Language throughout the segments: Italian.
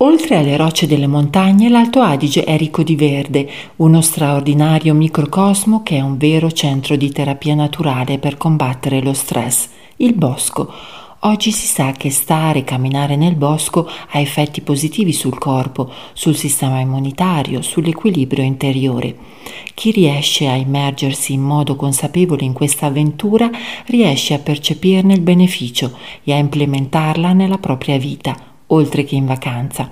Oltre alle rocce delle montagne, l'Alto Adige è ricco di verde, uno straordinario microcosmo che è un vero centro di terapia naturale per combattere lo stress, il bosco. Oggi si sa che stare e camminare nel bosco ha effetti positivi sul corpo, sul sistema immunitario, sull'equilibrio interiore. Chi riesce a immergersi in modo consapevole in questa avventura riesce a percepirne il beneficio e a implementarla nella propria vita oltre che in vacanza.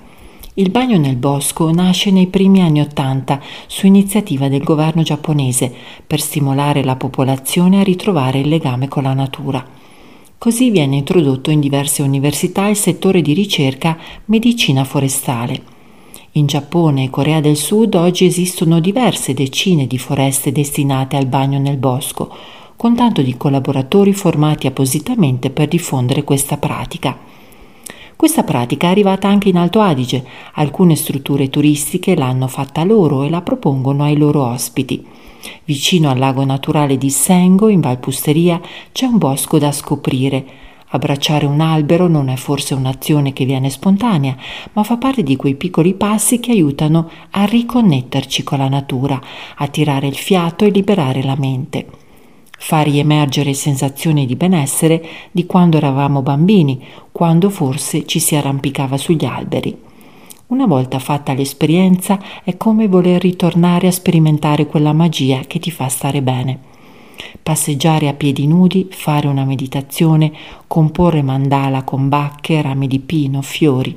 Il bagno nel bosco nasce nei primi anni Ottanta su iniziativa del governo giapponese per stimolare la popolazione a ritrovare il legame con la natura. Così viene introdotto in diverse università il settore di ricerca medicina forestale. In Giappone e Corea del Sud oggi esistono diverse decine di foreste destinate al bagno nel bosco, con tanto di collaboratori formati appositamente per diffondere questa pratica. Questa pratica è arrivata anche in Alto Adige. Alcune strutture turistiche l'hanno fatta loro e la propongono ai loro ospiti. Vicino al lago naturale di Sengo, in Valpusteria, c'è un bosco da scoprire. Abbracciare un albero non è forse un'azione che viene spontanea, ma fa parte di quei piccoli passi che aiutano a riconnetterci con la natura, a tirare il fiato e liberare la mente fa riemergere sensazioni di benessere di quando eravamo bambini, quando forse ci si arrampicava sugli alberi. Una volta fatta l'esperienza è come voler ritornare a sperimentare quella magia che ti fa stare bene. Passeggiare a piedi nudi, fare una meditazione, comporre mandala con bacche, rami di pino, fiori.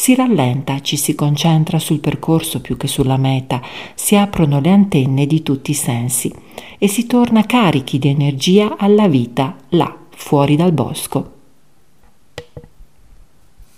Si rallenta, ci si concentra sul percorso più che sulla meta, si aprono le antenne di tutti i sensi e si torna carichi di energia alla vita là, fuori dal bosco.